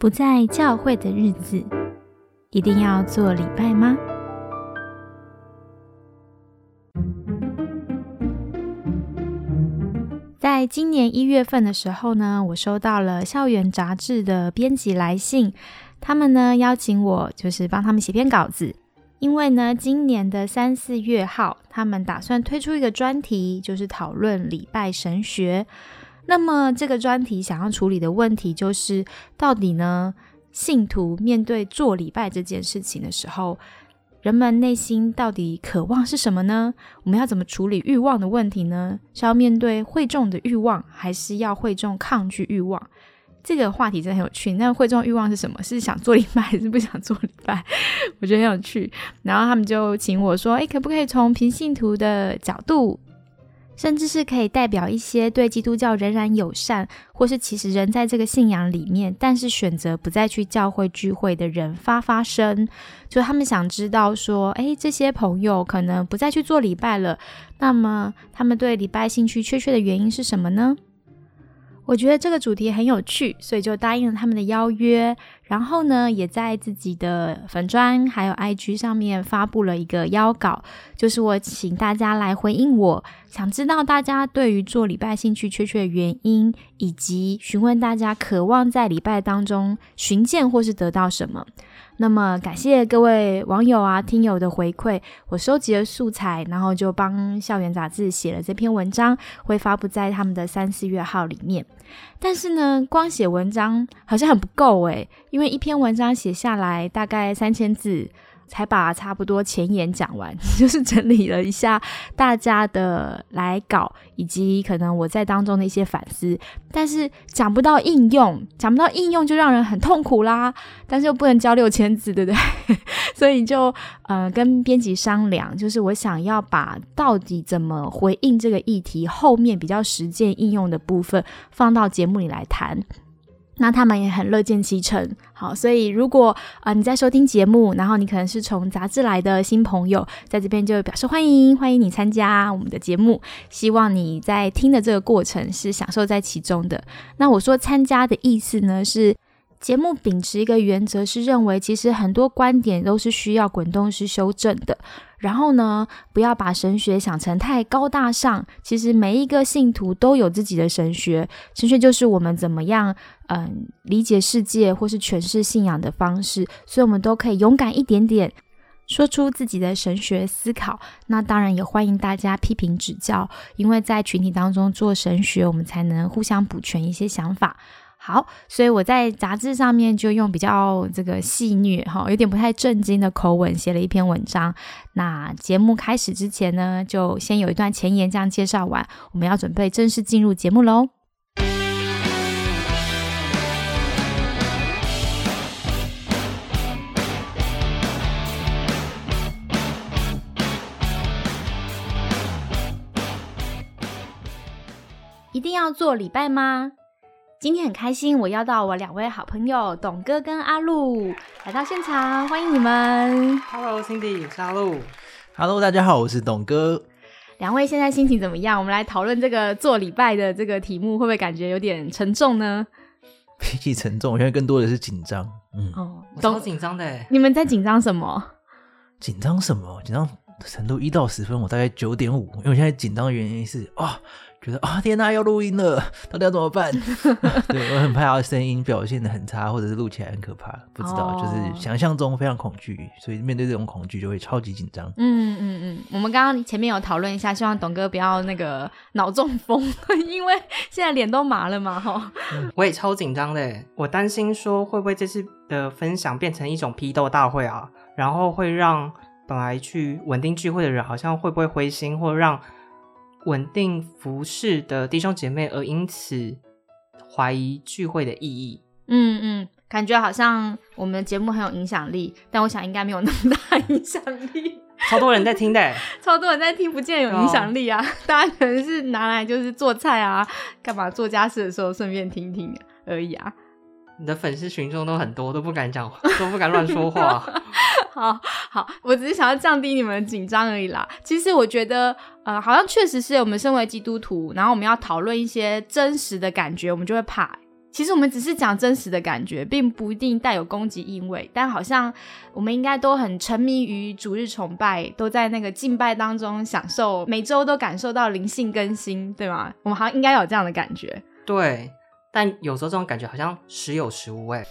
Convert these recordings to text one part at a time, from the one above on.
不在教会的日子，一定要做礼拜吗？在今年一月份的时候呢，我收到了校园杂志的编辑来信，他们呢邀请我，就是帮他们写篇稿子。因为呢，今年的三四月号，他们打算推出一个专题，就是讨论礼拜神学。那么这个专题想要处理的问题，就是到底呢，信徒面对做礼拜这件事情的时候，人们内心到底渴望是什么呢？我们要怎么处理欲望的问题呢？是要面对会众的欲望，还是要会众抗拒欲望？这个话题真的很有趣。那会众欲望是什么？是想做礼拜还是不想做礼拜？我觉得很有趣。然后他们就请我说：“诶，可不可以从平信徒的角度，甚至是可以代表一些对基督教仍然友善，或是其实仍在这个信仰里面，但是选择不再去教会聚会的人发发声？就他们想知道说：哎，这些朋友可能不再去做礼拜了，那么他们对礼拜兴趣缺缺的原因是什么呢？”我觉得这个主题很有趣，所以就答应了他们的邀约。然后呢，也在自己的粉砖还有 IG 上面发布了一个邀稿，就是我请大家来回应我，想知道大家对于做礼拜兴趣缺缺的原因，以及询问大家渴望在礼拜当中寻见或是得到什么。那么感谢各位网友啊、听友的回馈，我收集了素材，然后就帮校园杂志写了这篇文章，会发布在他们的三四月号里面。但是呢，光写文章好像很不够诶，因为一篇文章写下来大概三千字。才把差不多前言讲完，就是整理了一下大家的来稿，以及可能我在当中的一些反思。但是讲不到应用，讲不到应用就让人很痛苦啦。但是又不能交六千字，对不对？所以就呃跟编辑商量，就是我想要把到底怎么回应这个议题后面比较实践应用的部分放到节目里来谈。那他们也很乐见其成，好，所以如果啊你在收听节目，然后你可能是从杂志来的新朋友，在这边就表示欢迎，欢迎你参加我们的节目，希望你在听的这个过程是享受在其中的。那我说参加的意思呢是。节目秉持一个原则，是认为其实很多观点都是需要滚动式修正的。然后呢，不要把神学想成太高大上。其实每一个信徒都有自己的神学，神学就是我们怎么样嗯理解世界或是诠释信仰的方式。所以，我们都可以勇敢一点点，说出自己的神学思考。那当然也欢迎大家批评指教，因为在群体当中做神学，我们才能互相补全一些想法。好，所以我在杂志上面就用比较这个戏谑哈，有点不太正经的口吻写了一篇文章。那节目开始之前呢，就先有一段前言，这样介绍完，我们要准备正式进入节目喽。一定要做礼拜吗？今天很开心，我邀到我两位好朋友董哥跟阿路来到现场，欢迎你们。Hello，Cindy，是阿路。Hello，大家好，我是董哥。两位现在心情怎么样？我们来讨论这个做礼拜的这个题目，会不会感觉有点沉重呢？比起沉重，我现在更多的是紧张。嗯，哦，超紧张的。你们在紧张什么？紧张什么？紧张程度一到十分，我大概九点五。因为我现在紧张的原因是啊。觉得啊，天哪，要录音了，到底要怎么办？对我很怕声音表现的很差，或者是录起来很可怕，不知道，就是想象中非常恐惧，所以面对这种恐惧就会超级紧张。嗯嗯嗯，我们刚刚前面有讨论一下，希望董哥不要那个 脑中风，因为现在脸都麻了嘛，哈。我也超紧张的，我担心说会不会这次的分享变成一种批斗大会啊，然后会让本来去稳定聚会的人好像会不会灰心，或者让。稳定服饰的弟兄姐妹，而因此怀疑聚会的意义。嗯嗯，感觉好像我们的节目很有影响力，但我想应该没有那么大影响力。超多人在听的，超多人在听，不见有影响力啊！大家可能是拿来就是做菜啊，干嘛做家事的时候顺便听听而已啊。你的粉丝群众都很多，都不敢讲，都不敢乱说话。好好，我只是想要降低你们的紧张而已啦。其实我觉得，呃，好像确实是我们身为基督徒，然后我们要讨论一些真实的感觉，我们就会怕。其实我们只是讲真实的感觉，并不一定带有攻击意味。但好像我们应该都很沉迷于主日崇拜，都在那个敬拜当中享受，每周都感受到灵性更新，对吗？我们好像应该有这样的感觉。对，但有时候这种感觉好像时有时无哎。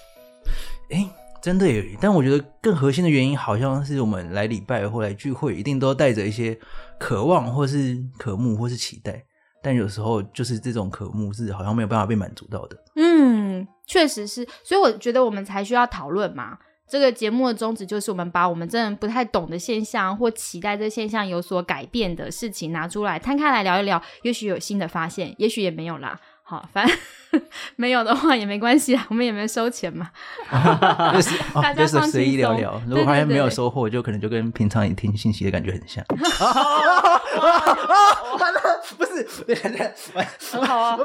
哎，真的有，但我觉得更核心的原因，好像是我们来礼拜或来聚会，一定都带着一些渴望，或是渴慕，或是期待。但有时候就是这种渴慕是好像没有办法被满足到的。嗯，确实是，所以我觉得我们才需要讨论嘛。这个节目的宗旨就是我们把我们真的不太懂的现象，或期待这现象有所改变的事情拿出来摊开来聊一聊，也许有新的发现，也许也没有啦。好，反正 没有的话也没关系啊，我们也没收钱嘛，就是 大家就是随意聊聊。松如果发现没有收获，就可能就跟平常你听信息的感觉很像。完了，不是，很好啊，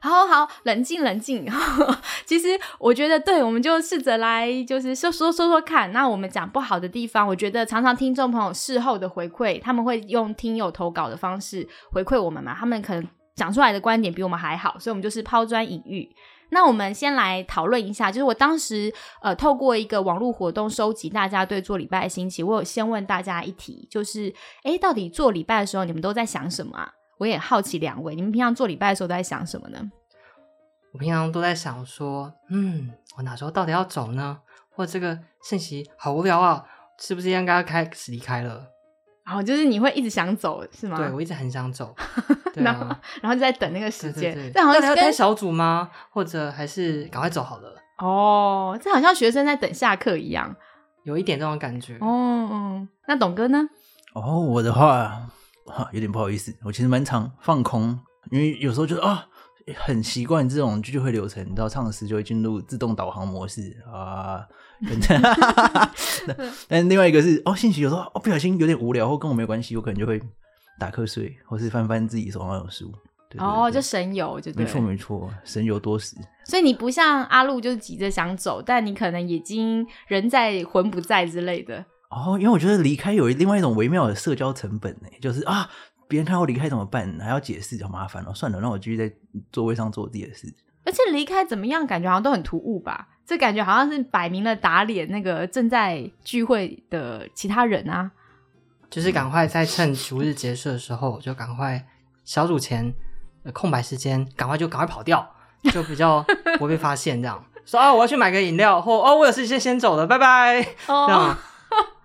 好好冷静冷静。其实我觉得，对，我们就试着来，就是说说说说看。那我们讲不好的地方，我觉得常常听众朋友事后的回馈，他们会用听友投稿的方式回馈我们嘛，他们可能讲出来的观点比我们还好，所以我们就是抛砖引玉。那我们先来讨论一下，就是我当时呃透过一个网络活动收集大家对做礼拜的心情，我有先问大家一题，就是诶，到底做礼拜的时候你们都在想什么啊？我也好奇两位，你们平常做礼拜的时候都在想什么呢？我平常都在想说，嗯，我哪时候到底要走呢？或这个信息好无聊啊，是不是应该要开始离开了？然后就是你会一直想走，是吗？对我一直很想走，对然后啊，然后就在等那个时间，对对对，这好到像是跟底要带小组吗？或者还是赶快走好了？哦，这好像学生在等下课一样。有一点这种感觉。哦，嗯，那董哥呢？哦，我的话哈有点不好意思，我其实蛮常放空，因为有时候觉得啊，很习惯这种聚会流程，你知道唱诗就会进入自动导航模式啊。但另外一个是哦，信息有时候哦不小心有点无聊，或跟我没有关系，我可能就会打瞌睡，或是翻翻自己手上有书。对对哦，就神游，就对没错没错，神游多时。所以你不像阿路，就是急着想走，但你可能已经人在魂不在之类的。哦，因为我觉得离开有另外一种微妙的社交成本呢，就是啊，别人看我离开怎么办？还要解释，好麻烦哦。算了，让我继续在座位上做自己的事。而且离开怎么样，感觉好像都很突兀吧？这感觉好像是摆明了打脸那个正在聚会的其他人啊。就是赶快在趁逐日结束的时候，就赶快小组前的空白时间，赶快就赶快跑掉，就比较不会被发现。这样说啊，我要去买个饮料，或哦，我有事先先走了，拜拜。哦这样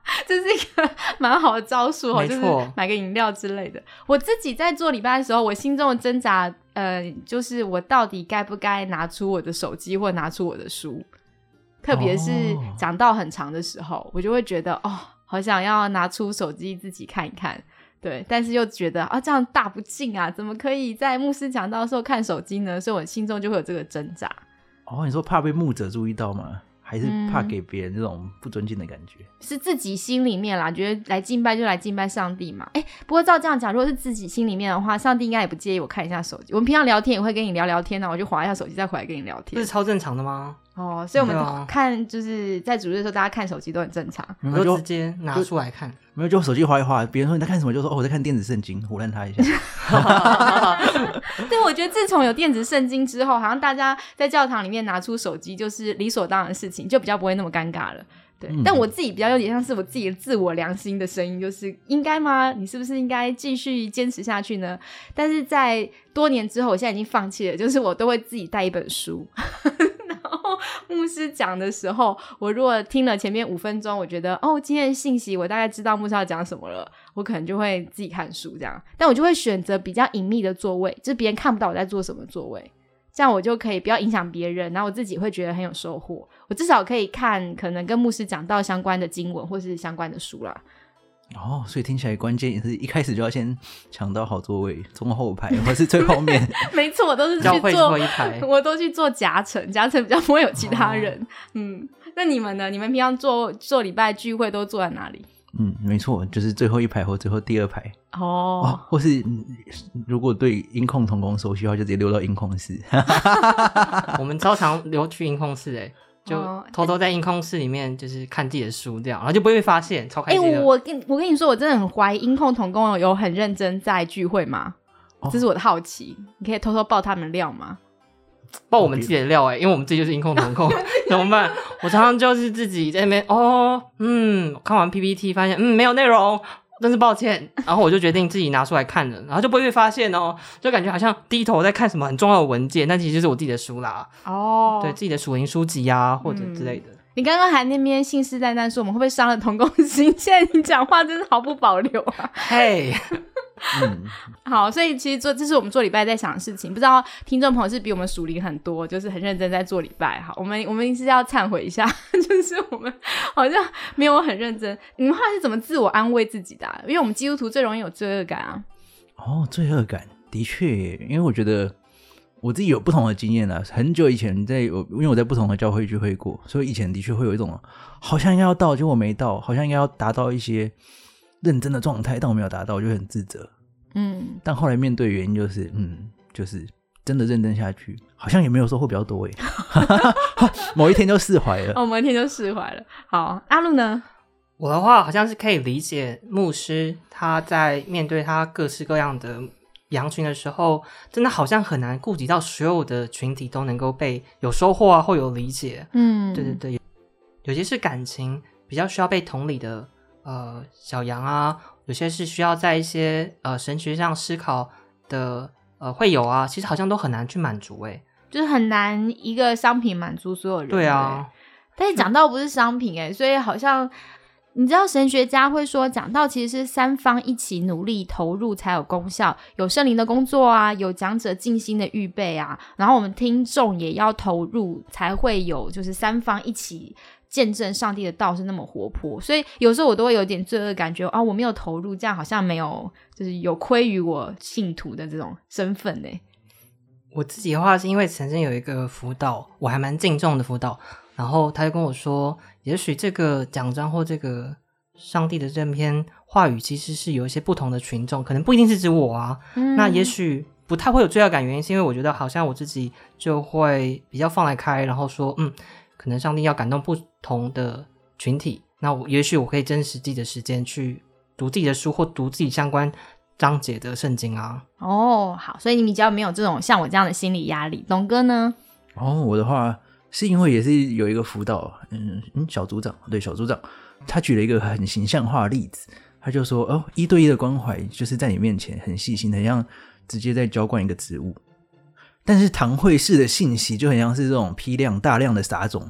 这是一个蛮好的招数哦，就是买个饮料之类的。我自己在做礼拜的时候，我心中的挣扎，呃，就是我到底该不该拿出我的手机或拿出我的书，特别是哦讲到很长的时候，我就会觉得哦，好想要拿出手机自己看一看。对，但是又觉得啊，这样大不敬啊，怎么可以在牧师讲到的时候看手机呢？所以我心中就会有这个挣扎。哦，你说怕被牧者注意到吗？还是怕嗯给别人这种不尊敬的感觉？是自己心里面啦，觉得来敬拜就来敬拜上帝嘛。哎，不过照这样讲，如果是自己心里面的话，上帝应该也不介意我看一下手机。我们平常聊天也会跟你聊聊天呢，我就划一下手机再回来跟你聊天这天是。超正常的吗？哦，所以我们对啊看就是在主日的时候，大家看手机都很正常。没有就就直接拿出来看。没有就手机划一划，别人说你在看什么，就说哦我在看电子圣经，唬烂他一下。对，我觉得自从有电子圣经之后，好像大家在教堂里面拿出手机就是理所当然的事情，就比较不会那么尴尬了。对，嗯但我自己比较有点像是我自己的自我良心的声音，就是应该吗？你是不是应该继续坚持下去呢？但是在多年之后，我现在已经放弃了，就是我都会自己带一本书，然后 牧师讲的时候，我如果听了前面五分钟，我觉得哦，今天的信息我大概知道牧师要讲什么了，我可能就会自己看书这样，但我就会选择比较隐秘的座位，就是别人看不到我在做什么座位。这样我就可以不要影响别人，然后我自己会觉得很有收获。我至少可以看可能跟牧师讲到相关的经文或是相关的书啦。哦，所以听起来关键也是一开始就要先抢到好座位，中后排或是最后面。没错，我都是去教会最做后一排，我都去做夹层，夹层比较不会有其他人。嗯，那你们呢？你们平常做做礼拜聚会都坐在哪里？嗯，没错，就是最后一排或最后第二排哦哦，，或是嗯如果对音控同工熟悉的话，就直接溜到音控室。我们超常溜去音控室，哎，就哦偷偷在音控室里面就是看自己的书，这样，然后就不会被发现，超开哎、心的。我跟我跟你说，我真的很怀疑音控同工有很认真在聚会吗？哦这是我的好奇，你可以偷偷爆他们料吗？爆我们自己的料哎、因为我们自己就是音控同控，怎么办？我常常就是自己在那边哦，嗯，看完 PPT 发现嗯没有内容，真是抱歉，然后我就决定自己拿出来看了，然后就不会被发现哦，就感觉好像低头在看什么很重要的文件，但其实就是我自己的书啦，哦。对自己的署名书籍啊或者之类的。你刚刚还那边信誓旦旦说我们会不会伤了同工心，现在你讲话真是毫不保留啊！嘿，嗯，好，所以其实做这是我们做礼拜在想的事情，不知道听众朋友是比我们属灵很多，就是很认真在做礼拜。哈，我们我们是要忏悔一下，就是我们好像没有很认真。你们后来是怎么自我安慰自己的啊、因为我们基督徒最容易有罪恶感啊。哦，罪恶感的确耶，因为我觉得我自己有不同的经验啊。很久以前在有，因为我在不同的教会聚会过，所以以前的确会有一种好像应该要到，结果没到，好像应该要达到一些认真的状态，但我没有达到，我就很自责。嗯，但后来面对原因就是，嗯，就是真的认真下去，好像也没有收获比较多诶。某一天就释怀了。哦，某一天就释怀了。好，阿路呢？我的话好像是可以理解牧师他在面对他各式各样的羊群的时候，真的好像很难顾及到所有的群体都能够被有收获啊，或有理解。嗯，对对对，有些是感情比较需要被同理的呃小羊啊，有些是需要在一些呃神学上思考的呃会有啊，其实好像都很难去满足诶、就是很难一个商品满足所有人。对啊，但是讲到不是商品哎、所以好像你知道神学家会说，讲到其实是三方一起努力投入才有功效，有圣灵的工作啊，有讲者尽心的预备啊，然后我们听众也要投入，才会有就是三方一起。见证上帝的道是那么活泼，所以有时候我都会有点罪恶感觉啊，我没有投入，这样好像没有，就是有亏于我信徒的这种身份欸呢。我自己的话是因为曾经有一个辅导，我还蛮敬重的辅导，然后他就跟我说，也许这个奖章或这个上帝的这篇话语，其实是有一些不同的群众，可能不一定是指我啊，嗯那也许不太会有罪恶感，原因是因为我觉得好像我自己就会比较放得开，然后说，嗯，可能上帝要感动不同的群体，那我也许我可以真实自己的时间去读自己的书或读自己相关章节的圣经啊。哦，好，所以你比较没有这种像我这样的心理压力。龙哥呢？哦，我的话是因为也是有一个辅导，嗯嗯，小组长对小组长，他举了一个很形象化的例子，他就说哦，一对一的关怀就是在你面前很细心，很像直接在浇灌一个植物，但是堂会式的信息就很像是这种批量大量的撒种，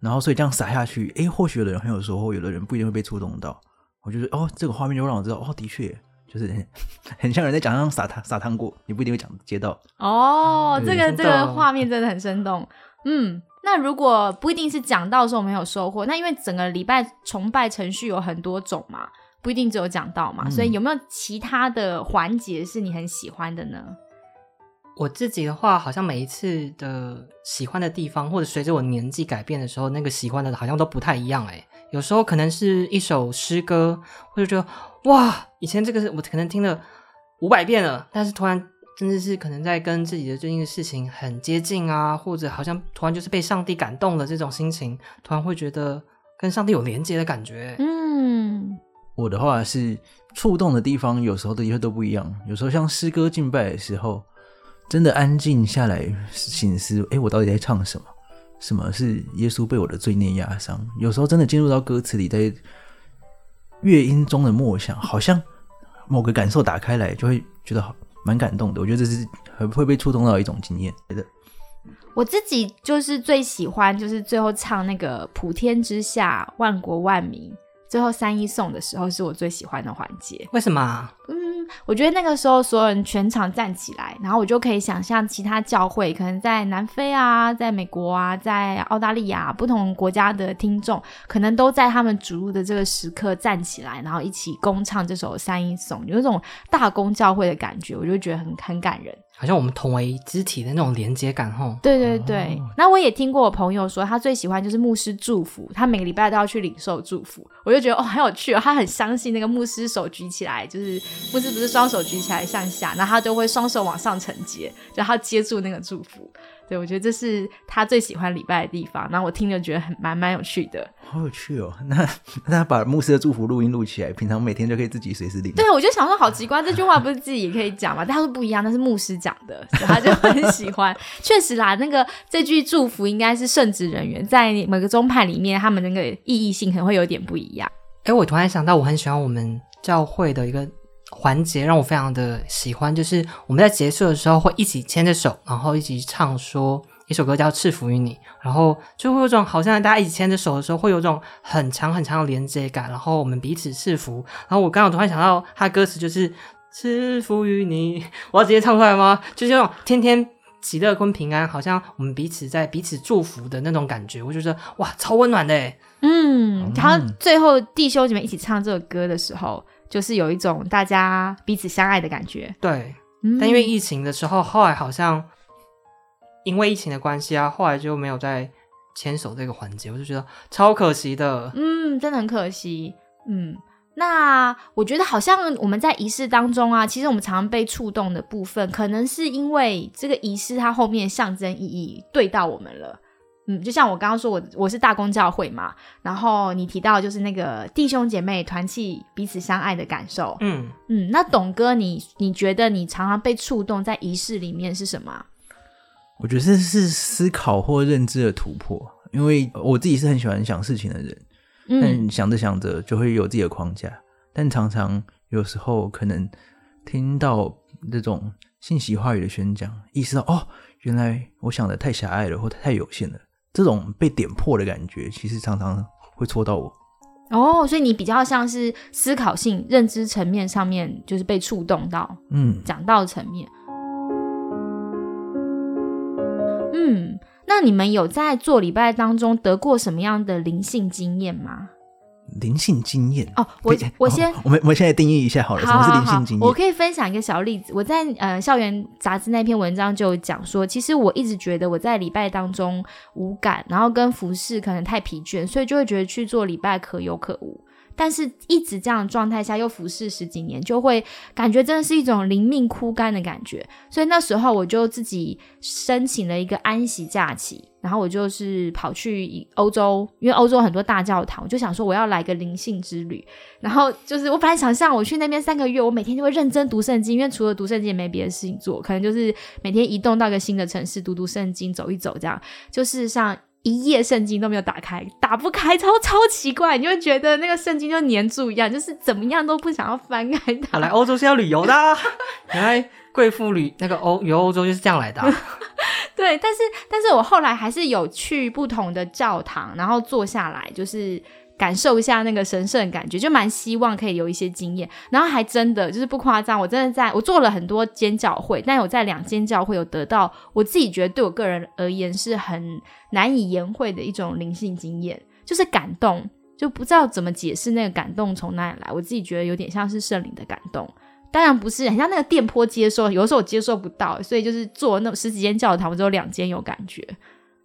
然后所以这样撒下去，诶，或许有的人很有收获，有的人不一定会被触动到。我觉得哦，这个画面就让我知道哦，的确就是很很像人在讲上撒糖撒糖果，你不一定会讲接到。哦，这个这个画面真的很生动。嗯，那如果不一定是讲到的时候我们有收获，那因为整个礼拜崇拜程序有很多种嘛，不一定只有讲到嘛，嗯所以有没有其他的环节是你很喜欢的呢？我自己的话，好像每一次的喜欢的地方，或者随着我年纪改变的时候，那个喜欢的好像都不太一样哎。有时候可能是一首诗歌，或者觉得哇，以前这个是我可能听了五百遍了，但是突然真的是可能在跟自己的最近的事情很接近啊，或者好像突然就是被上帝感动了这种心情，突然会觉得跟上帝有连接的感觉。嗯，我的话是触动的地方，有时候的确都不一样。有时候像诗歌敬拜的时候，真的安静下来醒思，哎，我到底在唱什么？什么是耶稣被我的罪孽压伤？有时候真的进入到歌词里，在乐音中的默想，好像某个感受打开来，就会觉得好蛮感动的。我觉得这是很会被触动到一种经验。觉得我自己就是最喜欢，就是最后唱那个“普天之下，万国万民”，最后三一颂的时候，是我最喜欢的环节。为什么啊？嗯，我觉得那个时候所有人全场站起来，然后我就可以想象其他教会，可能在南非啊，在美国啊，在澳大利亚不同国家的听众，可能都在他们主入的这个时刻站起来，然后一起共唱这首三一颂，有一种大公教会的感觉，我就觉得很很感人。好像我们同为肢体的那种连接感吼。对对对，那我也听过我朋友说，他最喜欢就是牧师祝福，他每个礼拜都要去领受祝福，我就觉得哦很有趣哦，他很相信那个牧师手举起来，就是牧师不是双手举起来向下，然后他就会双手往上承接，然后接住那个祝福。对，我觉得这是他最喜欢礼拜的地方。然后我听了觉得很蛮蛮有趣的。好有趣哦！那那他把牧师的祝福录音录起来，平常每天就可以自己随时领。对，我就想说好奇怪，这句话不是自己也可以讲吗？但他说不一样，那是牧师讲的，所以他就很喜欢。确实啦，那个这句祝福应该是圣职人员在每个宗派里面，他们那个意义性可能会有点不一样。哎，我突然想到，我很喜欢我们教会的一个。环节让我非常的喜欢，就是我们在结束的时候会一起牵着手，然后一起唱说一首歌叫《赐福于你》，然后就会有种好像大家一起牵着手的时候会有种很强很强的连接感，然后我们彼此赐福。然后我刚刚突然想到，他歌词就是“赐福于你”，我要直接唱出来吗？就是那种天天喜乐跟平安，好像我们彼此在彼此祝福的那种感觉，我就觉得哇，超温暖的。嗯，然后最后弟兄姐妹一起唱这首歌的时候。就是有一种大家彼此相爱的感觉。对，但因为疫情的时候，后来好像因为疫情的关系啊，后来就没有再牵手这个环节，我就觉得超可惜的。嗯，真的很可惜。嗯，那我觉得好像我们在仪式当中啊，其实我们常常被触动的部分，可能是因为这个仪式它后面象征意义对到我们了。嗯，就像我刚刚说，我我是大公教会嘛，然后你提到就是那个弟兄姐妹团契彼此相爱的感受，嗯嗯，那董哥，你你觉得你常常被触动在仪式里面是什么？我觉得是思考或认知的突破，因为我自己是很喜欢想事情的人，但想着想着就会有自己的框架，但常常有时候可能听到这种信息话语的宣讲，意识到哦，原来我想的太狭隘了，或太有限了。这种被点破的感觉，其实常常会戳到我。哦，所以你比较像是思考性、认知层面上面，就是被触动到，嗯，讲到层面。嗯，那你们有在做礼拜当中得过什么样的灵性经验吗？灵性经验哦，我我先，我们我们现在定义一下好了，什么是灵性经验？我可以分享一个小例子。我在呃校园杂志那篇文章就讲说，其实我一直觉得我在礼拜当中无感，然后跟服饰可能太疲倦，所以就会觉得去做礼拜可有可无。但是一直这样的状态下，又服侍十几年，就会感觉真的是一种灵命枯干的感觉。所以那时候我就自己申请了一个安息假期，然后我就是跑去欧洲，因为欧洲很多大教堂，我就想说我要来个灵性之旅。然后就是我本来想象我去那边三个月，我每天就会认真读圣经，因为除了读圣经也没别的事情做，可能就是每天移动到一个新的城市，读读圣经，走一走，这样就是像。一页圣经都没有打开，打不开，超超奇怪，你就觉得那个圣经就粘住一样，就是怎么样都不想要翻开它。来欧洲是要旅游的，原来贵妇旅那个欧游欧洲就是这样来的。对，但是但是我后来还是有去不同的教堂，然后坐下来，就是。感受一下那个神圣感觉，就蛮希望可以有一些经验。然后还真的就是不夸张，我真的在我做了很多间教会，但我在两间教会有得到我自己觉得对我个人而言是很难以言会的一种灵性经验，就是感动，就不知道怎么解释那个感动从哪里来。我自己觉得有点像是圣灵的感动，当然不是很像那个电波接收，有的时候我接收不到，所以就是做那十几间教堂，我只有两间有感觉。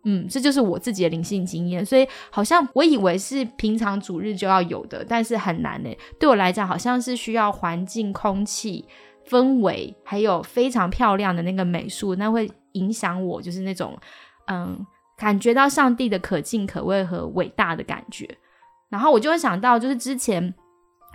嗯，这就是我自己的灵性经验，所以好像我以为是平常主日就要有的，但是很难诶。对我来讲，好像是需要环境、空气、氛围，还有非常漂亮的那个美术，那会影响我，就是那种嗯，感觉到上帝的可敬、可畏和伟大的感觉。然后我就会想到，就是之前。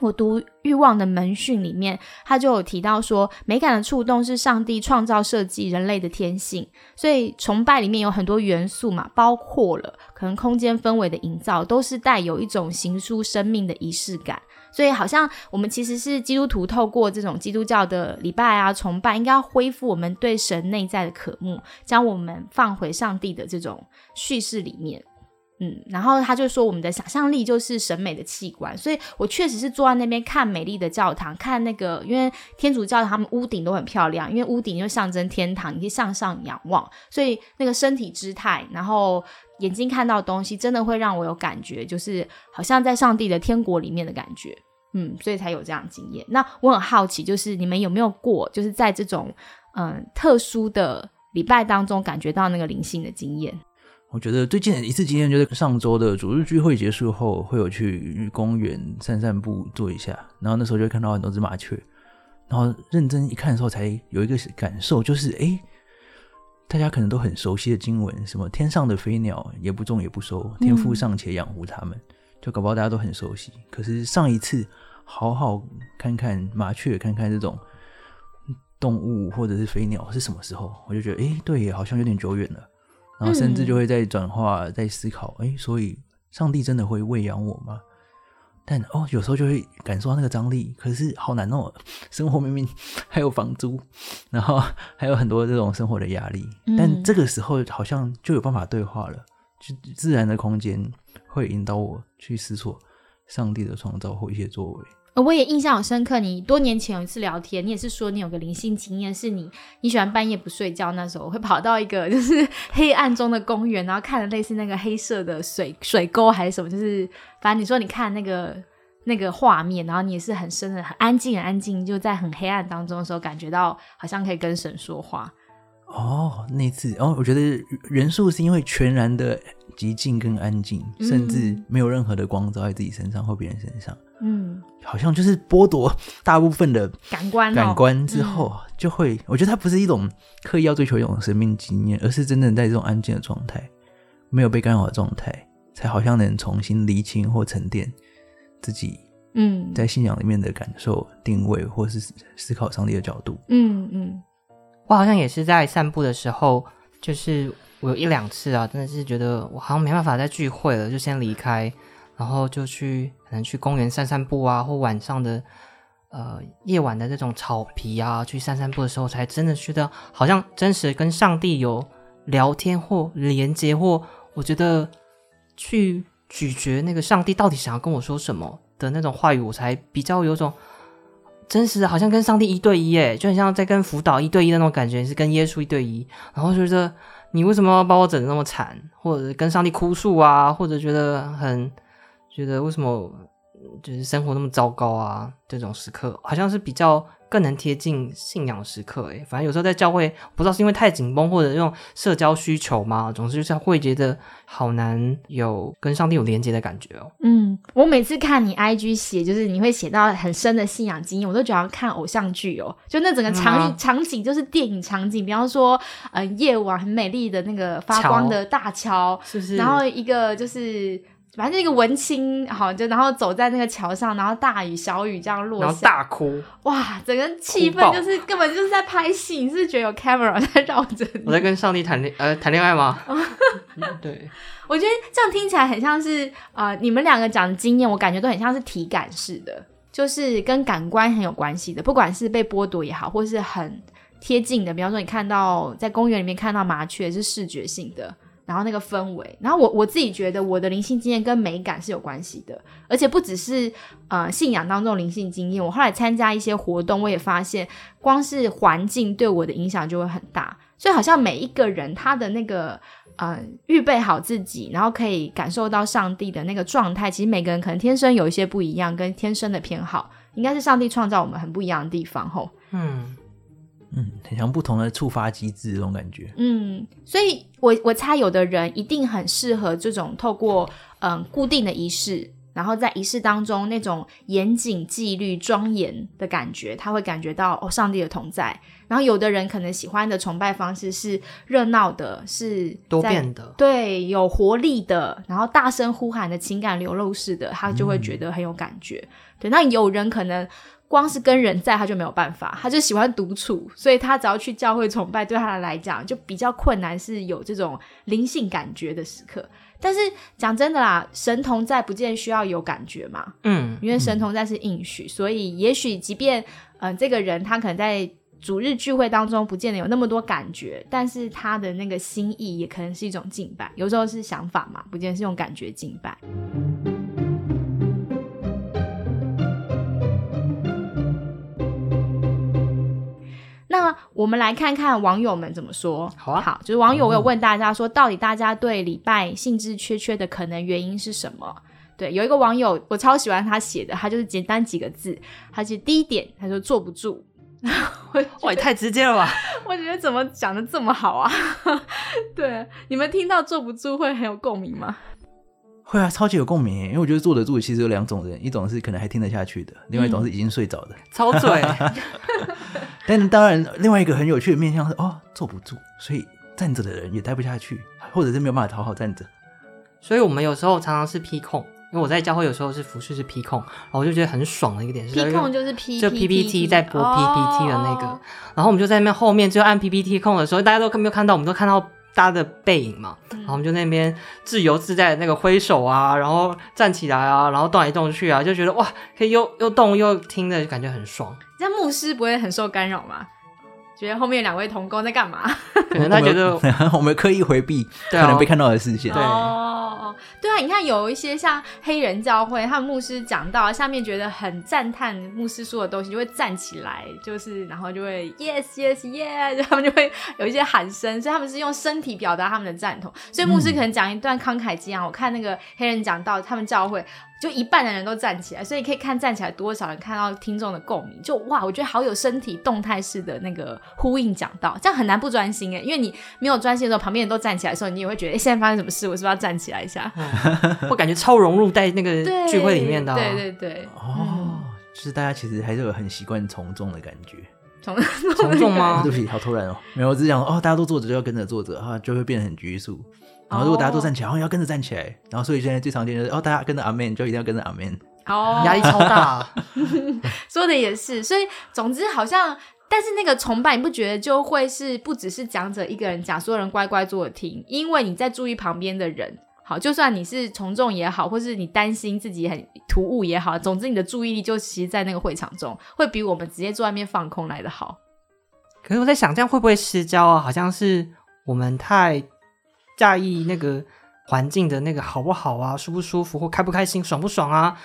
我读《欲望的门训》里面，他就有提到说，美感的触动是上帝创造设计人类的天性，所以崇拜里面有很多元素嘛，包括了可能空间氛围的营造，都是带有一种行书生命的仪式感。所以好像我们其实是基督徒，透过这种基督教的礼拜啊、崇拜，应该要恢复我们对神内在的渴慕，将我们放回上帝的这种叙事里面。嗯，然后他就说，我们的想象力就是审美的器官，所以我确实是坐在那边看美丽的教堂，看那个，因为天主教他们屋顶都很漂亮，因为屋顶就象征天堂，你可以向上仰望，所以那个身体姿态，然后眼睛看到的东西，真的会让我有感觉，就是好像在上帝的天国里面的感觉，嗯，所以才有这样经验。那我很好奇，就是你们有没有过，就是在这种嗯特殊的礼拜当中，感觉到那个灵性的经验？我觉得最近一次经验就是上周的主日聚会结束后，会有去公园散散步坐一下，然后那时候就会看到很多只麻雀，然后认真一看的时候，才有一个感受，就是哎，大家可能都很熟悉的经文，什么天上的飞鸟也不种也不收，天父尚且养活它们，就搞不好大家都很熟悉。可是上一次好好看看麻雀，看看这种动物或者是飞鸟是什么时候，我就觉得，哎，对，好像有点久远了。然后甚至就会在转化，在思考，哎，所以上帝真的会喂养我吗？但哦，有时候就会感受到那个张力，可是好难哦。生活明明还有房租，然后还有很多这种生活的压力，但这个时候好像就有办法对话了，就自然的空间会引导我去思索上帝的创造或一些作为。我也印象很深刻，你多年前有一次聊天，你也是说你有个灵性经验，是你你喜欢半夜不睡觉，那时候会跑到一个就是 黑暗中的公园，然后看了类似那个黑色的水水沟还是什么，就是反正你说你看那个那个画面，然后你也是很深的很安静很安静，就在很黑暗当中的时候，感觉到好像可以跟神说话。哦，那次哦，我觉得元素是因为全然的极静跟安静，甚至没有任何的光照在自己身上或别人身上。嗯，好像就是剥夺大部分的感官感官之后，就会我觉得它不是一种刻意要追求一种生命经验，而是真正在这种安静的状态，没有被干扰的状态，才好像能重新厘清或沉淀自己。嗯，在信仰里面的感受、定位，或是思考上帝的角度。嗯嗯。我好像也是在散步的时候，就是有一两次啊，真的是觉得我好像没办法再聚会了，就先离开，然后就去可能去公园散散步啊，或晚上的呃夜晚的这种草皮啊，去散散步的时候，才真的觉得好像真实跟上帝有聊天或连接，或我觉得去咀嚼那个上帝到底想要跟我说什么的那种话语，我才比较有种。真实的好像跟上帝一对一，哎，就很像在跟辅导一对一的那种感觉，是跟耶稣一对一。然后觉得你为什么要把我整的那么惨，或者跟上帝哭诉啊，或者觉得很觉得为什么就是生活那么糟糕啊，这种时刻好像是比较。更能贴近信仰时刻，哎，反正有时候在教会，不知道是因为太紧绷或者用社交需求嘛，总之就是会觉得好难有跟上帝有连接的感觉哦。嗯，我每次看你 IG 写，就是你会写到很深的信仰经验，我都觉得看偶像剧哦，就那整个场场景就是电影场景，比方说呃夜晚很美丽的那个发光的大桥，是不是？然后一个就是。反正一个文青，好就然后走在那个桥上，然后大雨小雨这样落下，然后大哭，哇，整个气氛就是根本就是在拍戏，你是觉得有 camera 在绕着你？我在跟上帝谈恋呃谈恋爱吗？对，我觉得这样听起来很像是呃你们两个讲的经验，我感觉都很像是体感式的，就是跟感官很有关系的，不管是被剥夺也好，或是很贴近的，比方说你看到在公园里面看到麻雀是视觉性的。然后那个氛围，然后我我自己觉得我的灵性经验跟美感是有关系的，而且不只是呃信仰当中灵性经验，我后来参加一些活动，我也发现光是环境对我的影响就会很大，所以好像每一个人他的那个呃预备好自己，然后可以感受到上帝的那个状态，其实每个人可能天生有一些不一样，跟天生的偏好，应该是上帝创造我们很不一样的地方，吼，嗯。嗯，很像不同的触发机制这种感觉。嗯，所以我我猜有的人一定很适合这种透过嗯固定的仪式，然后在仪式当中那种严谨、纪律、庄严的感觉，他会感觉到哦上帝的同在。然后有的人可能喜欢的崇拜方式是热闹的，是多变的，对，有活力的，然后大声呼喊的情感流露式的，他就会觉得很有感觉。对，那有人可能。光是跟人在，他就没有办法，他就喜欢独处，所以他只要去教会崇拜，对他来讲就比较困难，是有这种灵性感觉的时刻。但是讲真的啦，神童在不见需要有感觉嘛，嗯，因为神童在是应许，所以也许即便嗯这个人他可能在主日聚会当中不见得有那么多感觉，但是他的那个心意也可能是一种敬拜，有时候是想法嘛，不见得是用感觉敬拜。那我们来看看网友们怎么说。好啊，好，就是网友我有问大家说，到底大家对礼拜兴致缺缺的可能原因是什么？对，有一个网友我超喜欢他写的，他就是简单几个字，他是第一点，他说坐不住。哇，也太直接了吧！我觉得怎么讲的这么好啊？对，你们听到坐不住会很有共鸣吗？会啊，超级有共鸣，因为我觉得坐得住其实有两种人，一种是可能还听得下去的，另外一种是已经睡着的。超嘴。但当然，另外一个很有趣的面向是哦，坐不住，所以站着的人也待不下去，或者是没有办法讨好站着。所以我们有时候常常是批控，因为我在教会有时候是服饰是批控，然后我就觉得很爽的一个点是批控就是 P 就 PPT 在播 PPT 的那个，然后我们就在那边后面就按 PPT 控的时候，大家都没有看到，我们都看到大家的背影嘛，然后我们就那边自由自在的那个挥手啊，然后站起来啊，然后动来动去啊，就觉得哇，可以又又动又听的感觉很爽。这样牧师不会很受干扰吗？觉得后面两位同工在干嘛？可能他觉得我们 刻意回避可能被看到的视线。对哦，对啊，你看有一些像黑人教会，他们牧师讲到下面觉得很赞叹牧师说的东西，就会站起来，就是然后就会 yes yes yes，他们就会有一些喊声，所以他们是用身体表达他们的赞同。所以牧师可能讲一段慷慨激昂，我看那个黑人讲到他们教会。就一半的人都站起来，所以可以看站起来多少人看到听众的共鸣。就哇，我觉得好有身体动态式的那个呼应讲到，这样很难不专心哎。因为你没有专心的时候，旁边人都站起来的时候，你也会觉得哎，现在发生什么事？我是不是要站起来一下？我感觉超融入在那个聚会里面的。对对对。哦，就是大家其实还是有很习惯从众的感觉。从从众吗？对不起，好突然哦。没有，我只想哦，大家都坐着就要跟着坐着，哈，就会变得很拘束。然后如果大家都站起来，然后要跟着站起来，然后所以现在最常见就是哦，大家跟着阿 man 就一定要跟着阿 man，哦，压力超大。说的也是，所以总之好像，但是那个崇拜你不觉得就会是不只是讲者一个人讲，所有人乖乖坐着听，因为你在注意旁边的人。好，就算你是从众也好，或是你担心自己很突兀也好，总之你的注意力就其实，在那个会场中，会比我们直接坐外面放空来的好。可是我在想，这样会不会失焦啊？好像是我们太。在意那个环境的那个好不好啊，舒不舒服或开不开心，爽不爽啊？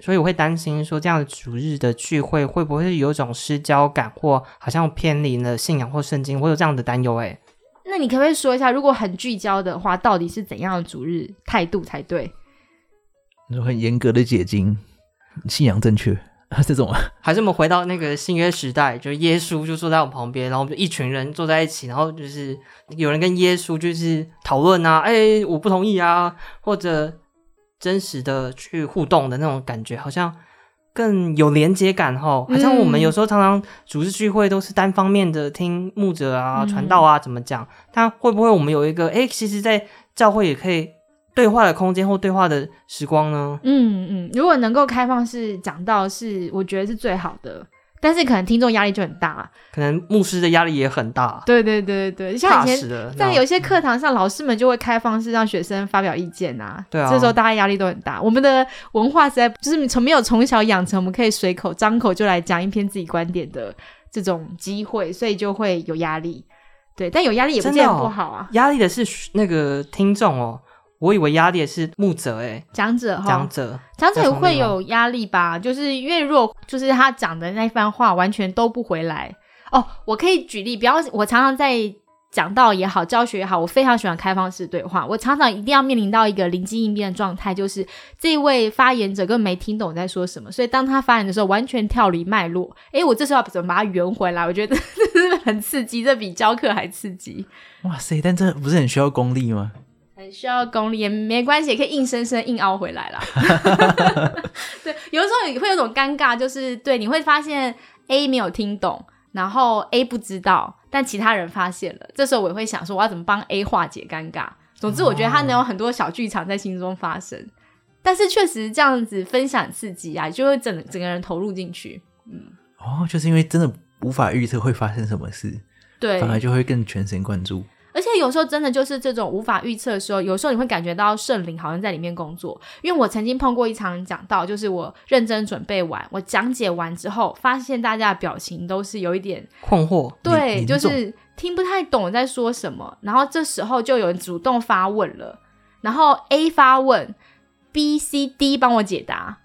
所以我会担心说，这样的主日的聚会会不会有种失焦感，或好像偏离了信仰或圣经？我有这样的担忧。哎，那你可不可以说一下，如果很聚焦的话，到底是怎样的主日态度才对？你说很严格的解经，信仰正确。这种啊，还是我们回到那个新约时代，就是耶稣就坐在我旁边，然后我们就一群人坐在一起，然后就是有人跟耶稣就是讨论啊，哎，我不同意啊，或者真实的去互动的那种感觉，好像更有连接感哈。好像我们有时候常常组织聚会都是单方面的听牧者啊、传道啊怎么讲，但会不会我们有一个哎，其实，在教会也可以。对话的空间或对话的时光呢？嗯嗯，如果能够开放式讲到，是我觉得是最好的。但是可能听众压力就很大，可能牧师的压力也很大。对对对对像以前在有些课堂上，老师们就会开放式让学生发表意见啊。对啊，这时候大家压力都很大。我们的文化实在就是从没有从小养成，我们可以随口张口就来讲一篇自己观点的这种机会，所以就会有压力。对，但有压力也不见得不好啊。压力的是那个听众哦。我以为压力是牧者哎，讲者哈，讲者讲者会有压力吧？就是因为如果就是他讲的那番话完全都不回来哦。我可以举例，比方我常常在讲道也好，教学也好，我非常喜欢开放式对话。我常常一定要面临到一个灵机应变的状态，就是这位发言者根本没听懂在说什么，所以当他发言的时候完全跳离脉络。哎，我这时候要怎么把它圆回来？我觉得 这很刺激，这比教课还刺激。哇塞！但这不是很需要功力吗？很需要功力也没关系，也可以硬生生硬凹回来啦。对，有的时候也会有种尴尬，就是对，你会发现 A 没有听懂，然后 A 不知道，但其他人发现了。这时候我也会想说，我要怎么帮 A 化解尴尬？总之，我觉得他能有很多小剧场在心中发生。但是确实这样子分享刺激啊，就会整整个人投入进去。嗯，哦，就是因为真的无法预测会发生什么事，对，反而就会更全神贯注。而且有时候真的就是这种无法预测的时候，有时候你会感觉到圣灵好像在里面工作。因为我曾经碰过一场讲到，就是我认真准备完，我讲解完之后，发现大家的表情都是有一点困惑，对，就是听不太懂在说什么。然后这时候就有人主动发问了，然后 A 发问，B、C、D 帮我解答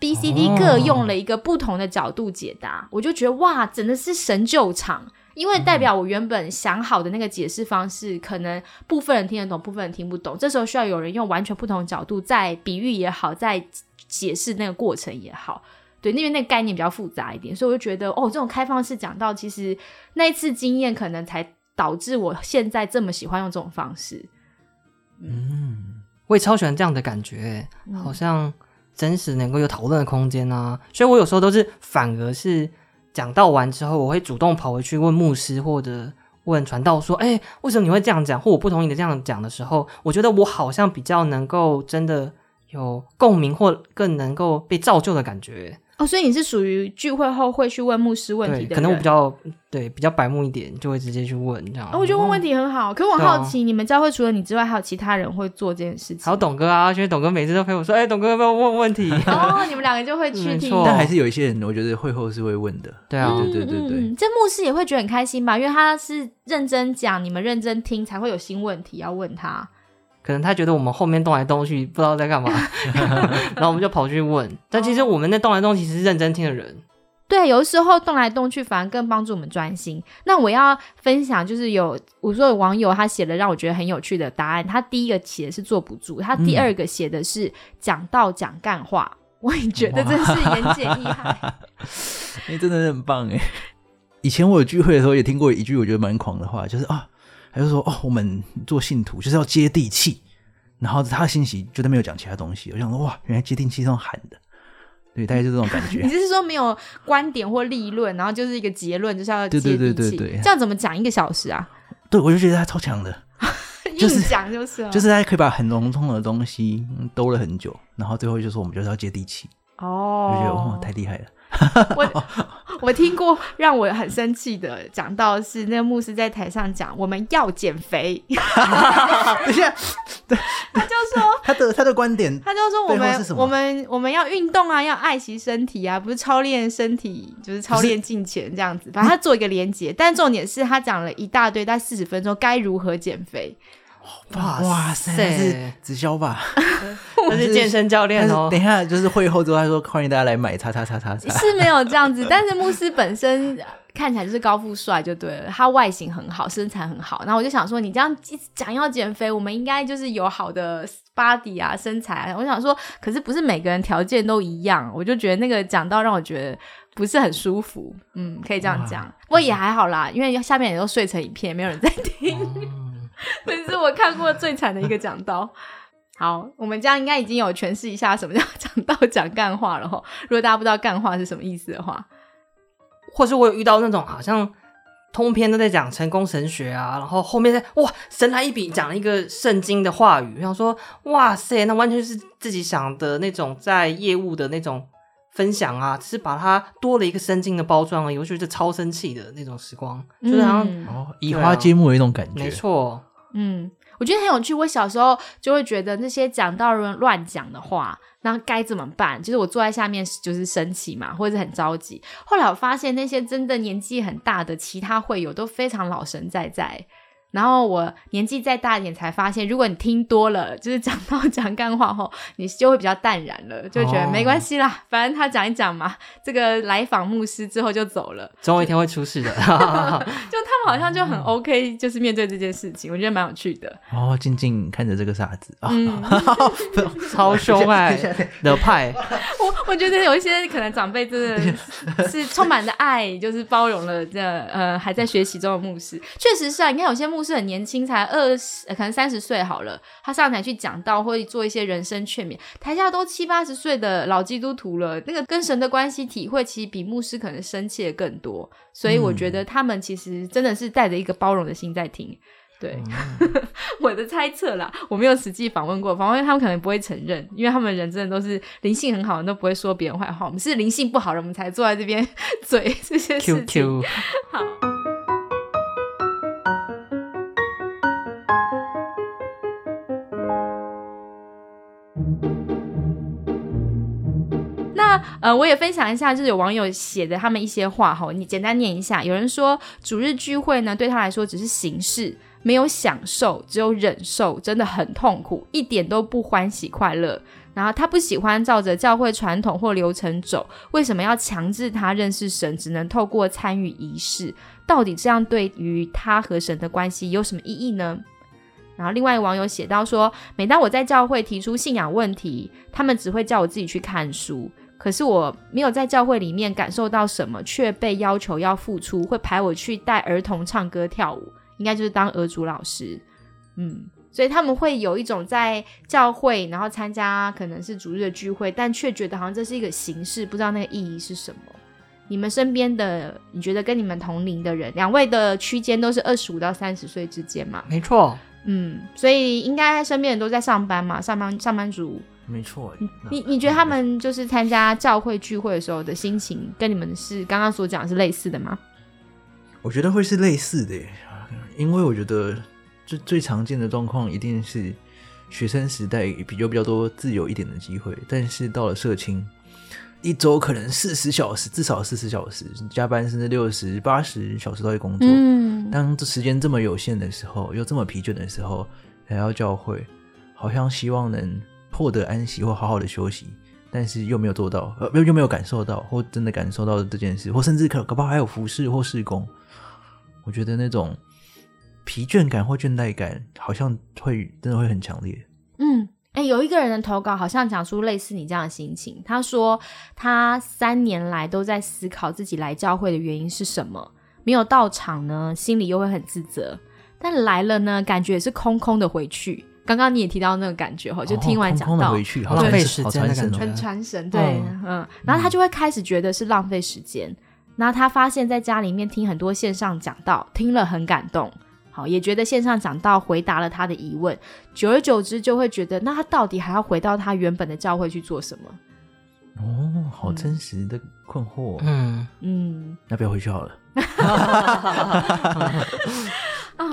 ，B、C、D 各用了一个不同的角度解答，我就觉得哇，真的是神救场。因为代表我原本想好的那个解释方式，可能部分人听得懂，部分人听不懂。这时候需要有人用完全不同的角度，在比喻也好，在解释那个过程也好，对，因为那个概念比较复杂一点，所以我就觉得，哦，这种开放式讲到，其实那一次经验可能才导致我现在这么喜欢用这种方式。嗯，我也超喜欢这样的感觉，好像真实能够有讨论的空间啊，所以我有时候都是反而是。讲到完之后，我会主动跑回去问牧师或者问传道说：“哎，为什么你会这样讲？或我不同意你这样讲的时候，我觉得我好像比较能够真的有共鸣，或更能够被造就的感觉。”哦，所以你是属于聚会后会去问牧师问题的，可能我比较对比较白目一点，就会直接去问这样。我觉得问问题很好，可我好奇，你们教会除了你之外，还有其他人会做这件事情？还有董哥啊，因为董哥每次都陪我说：“哎，董哥要不要问问题？” 哦，你们两个就会去听。但还是有一些人，我觉得会后是会问的。对啊，对对对对。这牧师也会觉得很开心吧？因为他是认真讲，你们认真听，才会有新问题要问他。可能他觉得我们后面动来动去，不知道在干嘛，然后我们就跑去问。但其实我们那动来动去是认真听的人。对，有的时候动来动去反而更帮助我们专心。那我要分享，就是有我说有网友他写的让我觉得很有趣的答案。他第一个写的是坐不住，他第二个写的是讲道讲干话。我也觉得真是言简意赅。哎，真的很棒哎！以前我有聚会的时候也听过一句我觉得蛮狂的话，就是啊。他就说：“哦，我们做信徒就是要接地气。”然后他的信息就都没有讲其他东西。我想说：“哇，原来接地气是用喊的。”对，大概就这种感觉。你是说没有观点或立论，然后就是一个结论，就是要接地气？这样怎么讲一个小时啊？对，我就觉得他超强的，就是讲就是，就是他可以把很笼统的东西兜了很久，然后最后就说我们就是要接地气。哦，我觉得哇，太厉害了。我我听过让我很生气的，讲到是那个牧师在台上讲我们要减肥，等一下，对，他就说 他的他的观点，他就说我们我们我们要运动啊，要爱惜身体啊，不是操练身体，就是操练金钱这样子。反正他做一个连接，但重点是他讲了一大堆，在四十分钟该如何减肥。哇塞，是直销吧？他是健身教练哦。等一下，就是会后之后，他说欢迎大家来买叉叉叉叉叉。是没有这样子，但是牧师本身看起来就是高富帅就对了，他外形很好，身材很好。然后我就想说，你这样一直讲要减肥，我们应该就是有好的 body 啊，身材。我想说，可是不是每个人条件都一样，我就觉得那个讲到让我觉得不是很舒服。嗯，可以这样讲，不过也还好啦，因为下面也都睡成一片，没有人在听。这是我看过最惨的一个讲道。好，我们这样应该已经有诠释一下什么叫 讲道讲干话了哈。如果大家不知道干话是什么意思的话，或是我有遇到那种好像通篇都在讲成功神学啊，然后后面在哇神来一笔讲了一个圣经的话语，然后说哇塞，那完全是自己想的那种在业务的那种分享啊，只是把它多了一个圣经的包装而已。我觉得超生气的那种时光，就是好像哦移花接木的一种感觉，没错。嗯，我觉得很有趣。我小时候就会觉得那些讲道人乱讲的话，那该怎么办？就是我坐在下面就是生气嘛，或者很着急。后来我发现那些真的年纪很大的其他会友都非常老神在在。然后我年纪再大一点，才发现，如果你听多了，就是讲到 讲干话后，你就会比较淡然了，就觉得没关系啦，反正他讲一讲嘛。这个来访牧师之后就走了，总有一天会出事的。就他们好像就很 OK，就是面对这件事情，我觉得蛮有趣的。哦，静静看着这个傻子啊，超凶哎的派。我我觉得有一些可能长辈真的是充满着爱，就是包容了这呃还在学习中的牧师。确实是啊，你看有些牧。不是很年轻，才二十，可能三十岁好了。他上台去讲道，会做一些人生劝勉，台下都七八十岁的老基督徒了。那个跟神的关系体会，其实比牧师可能深切更多。所以我觉得他们其实真的是带着一个包容的心在听。对，我的猜测啦，我没有实际访问过，访问他们可能不会承认，因为他们人真的都是灵性很好，都不会说别人坏话。我们是灵性不好的，我们才坐在这边 嘴这些事情。好。呃，我也分享一下，就是有网友写的他们一些话哈，你简单念一下。有人说，主日聚会呢，对他来说只是形式，没有享受，只有忍受，真的很痛苦，一点都不欢喜快乐。然后他不喜欢照着教会传统或流程走，为什么要强制他认识神？只能透过参与仪式，到底这样对于他和神的关系有什么意义呢？然后另外一个网友写到说，每当我在教会提出信仰问题，他们只会叫我自己去看书。可是我没有在教会里面感受到什么，却被要求要付出，会排我去带儿童唱歌跳舞，应该就是当儿主老师。嗯，所以他们会有一种在教会，然后参加可能是主日的聚会，但却觉得好像这是一个形式，不知道那个意义是什么。你们身边的，你觉得跟你们同龄的人，两位的区间都是二十五到三十岁之间嘛？没错，嗯，所以应该身边人都在上班嘛，上班上班族。没错。你你觉得他们就是参加教会聚会的时候的心情，跟你们是刚刚所讲的是类似的吗？我觉得会是类似的，因为我觉得最最常见的状况一定是学生时代比较比较多自由一点的机会，但是到了社青，一周可能四十小时，至少四十小时，加班甚至六十八十小时都在工作。嗯，当这时间这么有限的时候，又这么疲倦的时候，来到教会，好像希望能获得安息或好好的休息，但是又没有做到，呃，又又没有感受到，或真的感受到这件事，或甚至可可不还有服侍或事工。我觉得那种疲倦感或倦怠感，好像会真的会很强烈。嗯，哎、有一个人的投稿好像讲出类似你这样的心情。他说他三年来都在思考自己来教会的原因是什么，没有到场呢，心里又会很自责；但来了呢，感觉也是空空的回去。刚刚你也提到那个感觉哈，就听完哦讲到。浪费时间很传神，对，嗯嗯，然后他就会开始觉得是浪费时间。然后他发现，在家里面听很多线上讲到，听了很感动，好，也觉得线上讲到回答了他的疑问。久而久之，就会觉得，那他到底还要回到他原本的教会去做什么？哦，好真实的困惑。嗯，嗯，那不要回去好了？啊，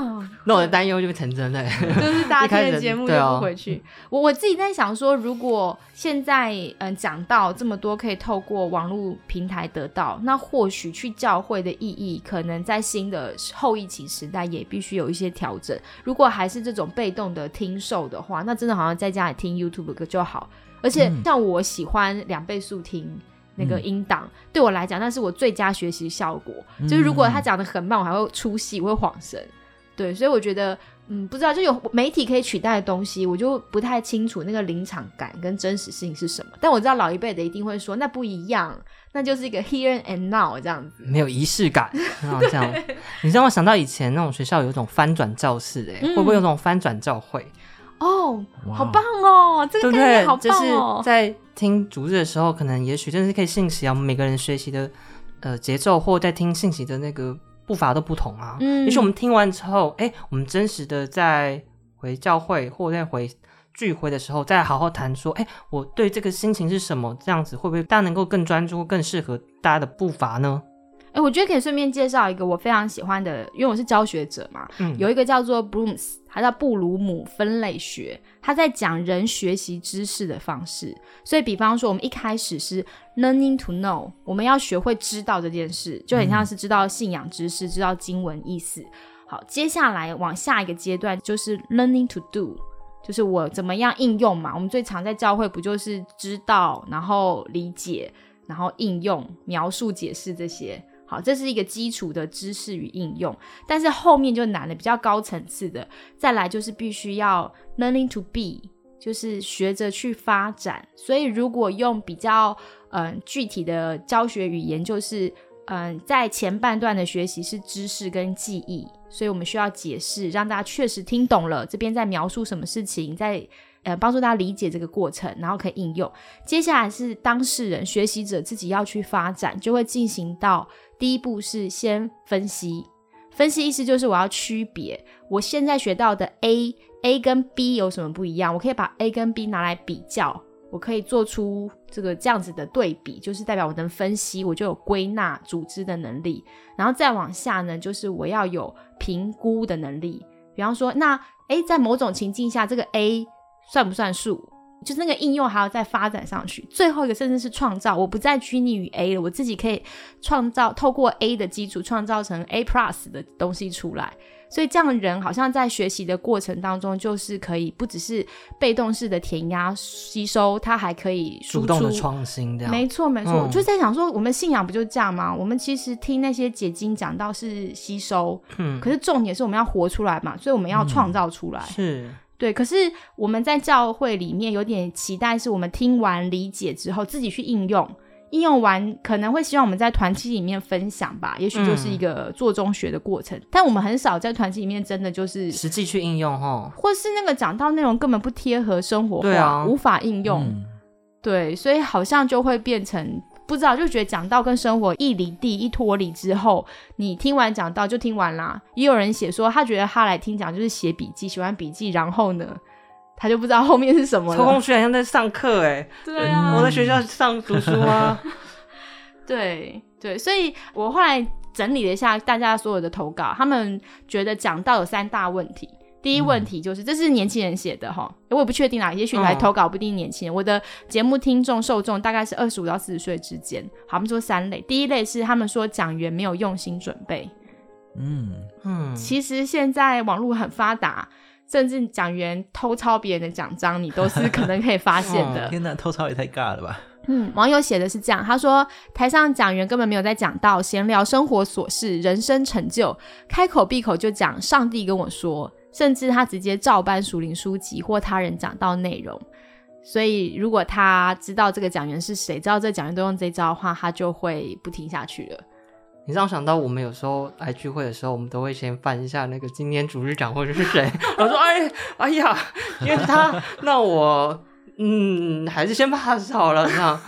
那我的担忧就成真了。就是大家 听的节目就不回去。我我自己在想说，如果现在嗯讲到这么多可以透过网络平台得到，那或许去教会的意义，可能在新的后疫情时代也必须有一些调整。如果还是这种被动的听受的话，那真的好像在家里听 YouTube 歌就好。而且嗯像我喜欢两倍速听。那个嗯音档、对我来讲，那是我最佳学习效果。就是如果他讲的很慢，我还会出戏，我会晃神。对，所以我觉得，嗯，不知道就有媒体可以取代的东西，我就不太清楚那个临场感跟真实性是什么。但我知道老一辈的一定会说，那不一样，那就是一个 here and now 这样子。没有仪式感，然后这样，你让我想到以前那种学校有一种翻转教室、哎、嗯会不会有那种翻转教会？哦，好棒哦，这个概念好？就是棒哦。在听主日的时候，可能也许真的是可以信息啊，我们每个人学习的呃节奏，或在听信息的那个步伐都不同啊。嗯也许我们听完之后，哎，我们真实的在回教会或在回聚会的时候，再好好谈说，哎，我对这个心情是什么？这样子会不会大家能够更专注，更适合大家的步伐呢？哎，我觉得可以顺便介绍一个我非常喜欢的，因为我是教学者嘛，嗯，有一个叫做 Brooms，它叫布鲁姆分类学，它在讲人学习知识的方式。所以，比方说，我们一开始是 learning to know，我们要学会知道这件事，就很像是知道信仰知识、知道经文意思。好，接下来往下一个阶段就是 learning to do，就是我怎么样应用嘛。我们最常在教会不就是知道，然后理解，然后应用、描述、解释这些。好，这是一个基础的知识与应用，但是后面就难了，比较高层次的，再来就是必须要 learning to be，就是学着去发展。所以如果用比较嗯、具体的教学语言，就是嗯、在前半段的学习是知识跟记忆，所以我们需要解释，让大家确实听懂了这边在描述什么事情，在呃帮助大家理解这个过程，然后可以应用。接下来是当事人、学习者自己要去发展，就会进行到第一步是先分析。分析意思就是我要区别我现在学到的 A A 跟 B 有什么不一样，我可以把 A 跟 B 拿来比较，我可以做出这个这样子的对比，就是代表我能分析，我就有归纳组织的能力。然后再往下呢，就是我要有评估的能力。比方说，那诶，在某种情境下，这个 A 算不算数？就是那个应用还要再发展上去。最后一个甚至是创造，我不再拘泥于 A 了，我自己可以创造，透过 A 的基础创造成 A plus 的东西出来。所以这样的人好像在学习的过程当中，就是可以不只是被动式的填鸭吸收，他还可以输出主动的创新这样。没错，没错，就在想说，我们信仰不就这样吗？我们其实听那些解经讲到是吸收，嗯，可是重点是我们要活出来嘛，所以我们要创造出来。是对，可是我们在教会里面有点期待，是我们听完理解之后自己去应用，应用完可能会希望我们在团体里面分享吧，也许就是一个做中学的过程。但我们很少在团体里面真的就是，实际去应用哈。或是那个讲到内容根本不贴合生活化，对啊无法应用。嗯对，所以好像就会变成不知道就觉得讲道跟生活一离地一脱离之后，你听完讲道就听完啦。也有人写说，他觉得他来听讲就是写笔记，写完笔记，然后呢，他就不知道后面是什么了。抽空去好像在上课哎，对啊，我在学校上读书啊？对对，所以我后来整理了一下大家所有的投稿，他们觉得讲道有三大问题。第一问题就是，这是年轻人写的哈，我也不确定啦，也许来投稿不一定年轻人。我的节目听众受众大概是二十五到四十岁之间。好，我们说三类，第一类是他们说讲员没有用心准备。嗯嗯，其实现在网络很发达，甚至讲员偷抄别人的奖章，你都是可能可以发现的。天哪，偷抄也太尬了吧！嗯，网友写的是这样，他说台上讲员根本没有在讲到闲聊生活琐事、人生成就，开口闭口就讲上帝跟我说。甚至他直接照搬属灵书籍或他人讲到内容，所以如果他知道这个讲员是谁，知道这个讲员都用这招的话，他就会不听下去了。你让我想到，我们有时候来聚会的时候，我们都会先翻一下那个今天主日讲或者是谁。我说：“哎，哎呀，因为他，那我嗯，还是先 pass 好了。”这样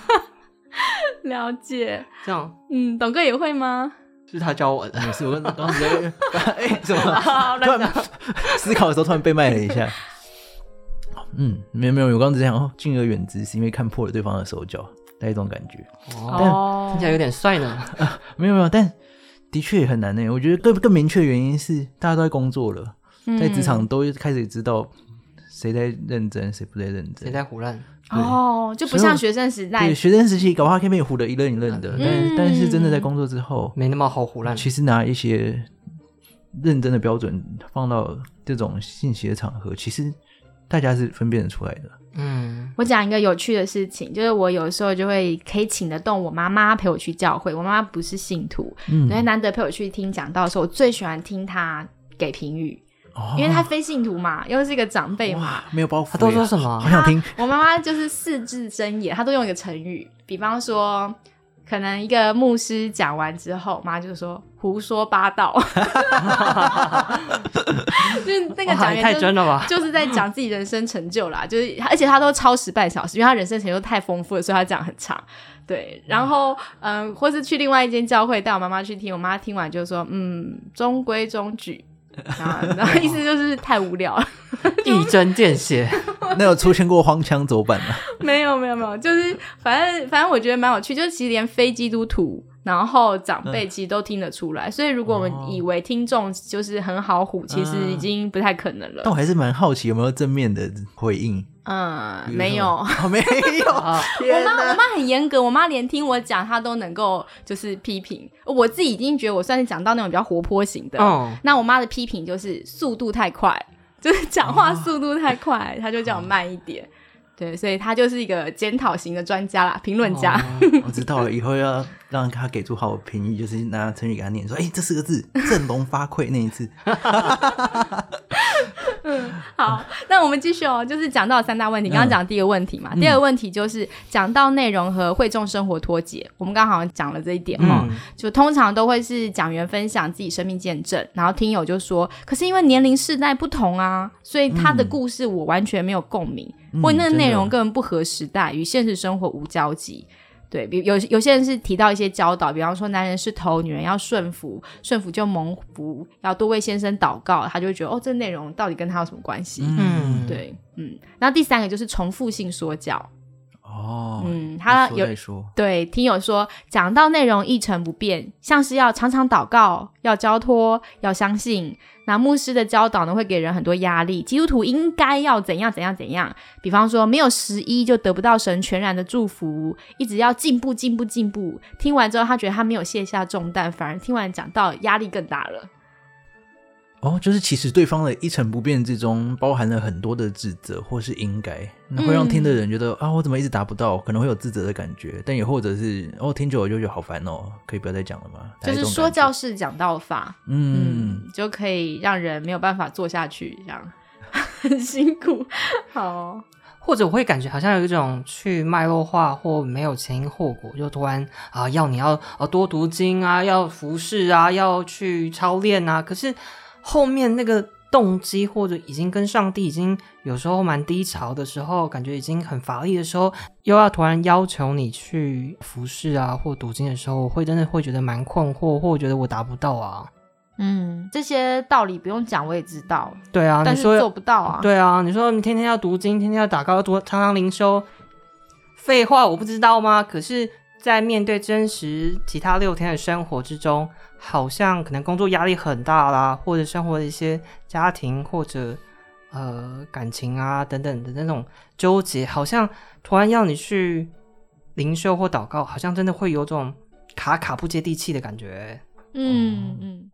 了解，这样，嗯，董哥也会吗？是他教我的，是我当时在哎，怎么突然 思考的时候突然被卖了一下？嗯，没有没有，我刚刚只讲哦，敬而远之，是因为看破了对方的手脚，那一种感觉。哦，听起来有点帅呢。没有没有，但的确也很难呢。我觉得更更明确的原因是，大家都在工作了，在职场都开始知道谁在认真，谁不在认真，谁在胡乱。哦，就不像学生时代，对学生时期搞不好可以被唬得一愣一愣的，但但是真的在工作之后，没那么好唬烂。其实拿一些认真的标准放到这种信息的场合，其实大家是分辨得出来的。嗯，我讲一个有趣的事情，就是我有时候就会可以请得动我妈妈陪我去教会，我妈妈不是信徒，嗯，所以难得陪我去听讲道的时候，我最喜欢听她给评语。因为他非信徒嘛，又是一个长辈嘛，没有包袱。他都说什么？好想听。我妈妈就是四字真言，她都用一个成语，比方说，可能一个牧师讲完之后，妈就说胡说八道。就那个讲员太真了吧？就是在讲自己人生成就啦，就是而且他都超时半小时，因为他人生成就太丰富了，所以他讲很长。对，然后嗯，或是去另外一间教会带我妈妈去听，我妈听完就说嗯，中规中矩。啊，然后意思就是太无聊了，一针见血。那有出现过荒腔走板吗？没有，没有，没有，就是反正反正我觉得蛮有趣，就是其实连非基督徒。然后长辈其实都听得出来，所以如果我们以为听众就是很好唬，其实已经不太可能了。但我还是蛮好奇有没有正面的回应。嗯，没有，没有。我妈我妈很严格，我妈连听我讲，她都能够就是批评。我自己已经觉得我算是讲到那种比较活泼型的。嗯，那我妈的批评就是速度太快，就是讲话速度太快，她就叫我慢一点。对，所以他就是一个检讨型的专家啦，评论家。我知道了，以后要让他给出好评语，就是拿成语给他念，说：“哎，这四个字，振聋发聩。”那一次。嗯，好，那我们继续哦，就是讲到三大问题。刚刚讲第一个问题嘛，第二个问题就是讲到内容和会众生活脱节。我们刚好讲了这一点哦，就通常都会是讲员分享自己生命见证，然后听友就说：“可是因为年龄世代不同啊，所以他的故事我完全没有共鸣。”或那个内容根本不合时代，与现实生活无交集。对比有有些人是提到一些教导，比方说男人是头，女人要顺服，顺服就蒙福，要多为先生祷告，他就会觉得哦，这内容到底跟他有什么关系？嗯，对，嗯。然后第三个就是重复性说教。哦，嗯，他有对听友说讲到内容一成不变，像是要常常祷告，要交托，要相信。那牧师的教导呢，会给人很多压力。基督徒应该要怎样怎样怎样？比方说，没有十一就得不到神全然的祝福，一直要进步进步进步。听完之后，他觉得他没有卸下重担，反而听完讲到压力更大了。哦，就是其实对方的一成不变之中，包含了很多的自责或是应该，那会让听的人觉得啊，我怎么一直达不到，可能会有自责的感觉。但也或者是哦，听久了就觉得好烦哦，可以不要再讲了吗？就是说教式讲道法，嗯，就可以让人没有办法做下去，这样 很辛苦。好，或者我会感觉好像有一种去脉络化或没有前因后果，就突然啊要你要啊多读经啊，要服侍啊，要去操练啊，可是。后面那个动机，或者已经跟上帝已经有时候蛮低潮的时候，感觉已经很乏力的时候，又要突然要求你去服侍啊或读经的时候，我会真的会觉得蛮困惑，或觉得我达不到啊。嗯，这些道理不用讲，我也知道。对啊，但是做不到啊。对啊，你说你天天要读经，天天要打高，读常常灵修，废话，我不知道吗？可是，在面对真实其他六天的生活之中，好像可能工作压力很大啦，或者生活的一些家庭或者呃感情啊等等的那种纠结，好像突然要你去灵修或祷告，好像真的会有种卡卡不接地气的感觉。嗯嗯。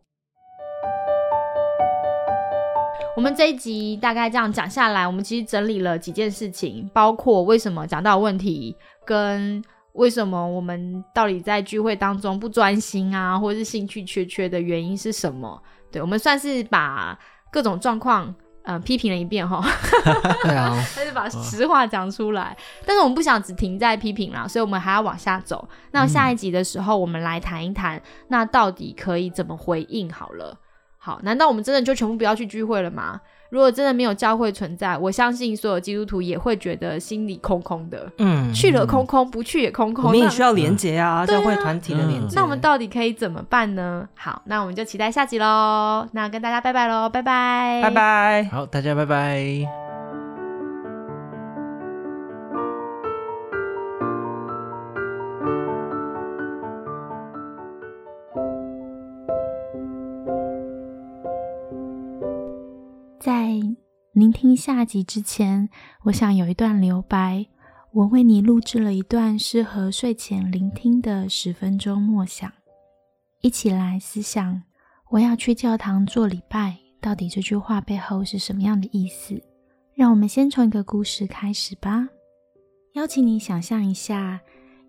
我们这一集大概这样讲下来，我们其实整理了几件事情，包括为什么讲到问题，跟为什么我们到底在聚会当中不专心啊，或者是兴趣缺缺的原因是什么？对，我们算是把各种状况，嗯，批评了一遍哈。对啊，还是把实话讲出来。但是我们不想只停在批评啦，所以我们还要往下走。那下一集的时候，我们来谈一谈，那到底可以怎么回应？好了。好，难道我们真的就全部不要去聚会了吗？如果真的没有教会存在，我相信所有基督徒也会觉得心里空空的。嗯，去了空空，不去也空空。我们也需要连接啊，教会团体的连接。那我们到底可以怎么办呢？好，那我们就期待下集喽。那跟大家拜拜喽，拜拜，拜拜。好，大家拜拜。听下集之前，我想有一段留白。我为你录制了一段适合睡前聆听的十分钟默想，一起来思想：我要去教堂做礼拜，到底这句话背后是什么样的意思？让我们先从一个故事开始吧。邀请你想象一下，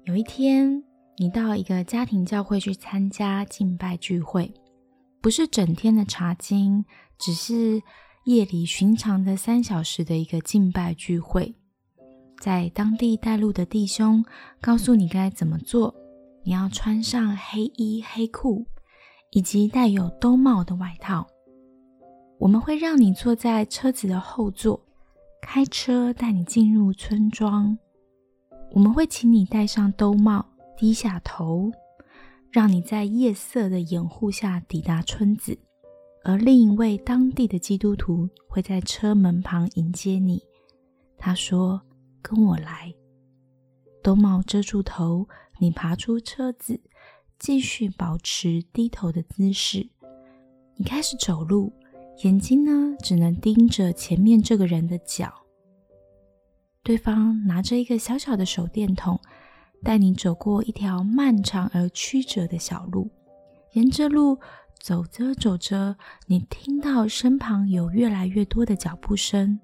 有一天你到一个家庭教会去参加敬拜聚会，不是整天的查经，只是。夜里寻常的三小时的一个敬拜聚会，在当地带路的弟兄告诉你该怎么做。你要穿上黑衣黑裤，以及带有兜帽的外套。我们会让你坐在车子的后座，开车带你进入村庄。我们会请你戴上兜帽，低下头，让你在夜色的掩护下抵达村子。而另一位当地的基督徒会在车门旁迎接你。他说：“跟我来。”兜帽遮住头，你爬出车子，继续保持低头的姿势。你开始走路，眼睛呢只能盯着前面这个人的脚。对方拿着一个小小的手电筒，带你走过一条漫长而曲折的小路，沿着路。走着走着，你听到身旁有越来越多的脚步声。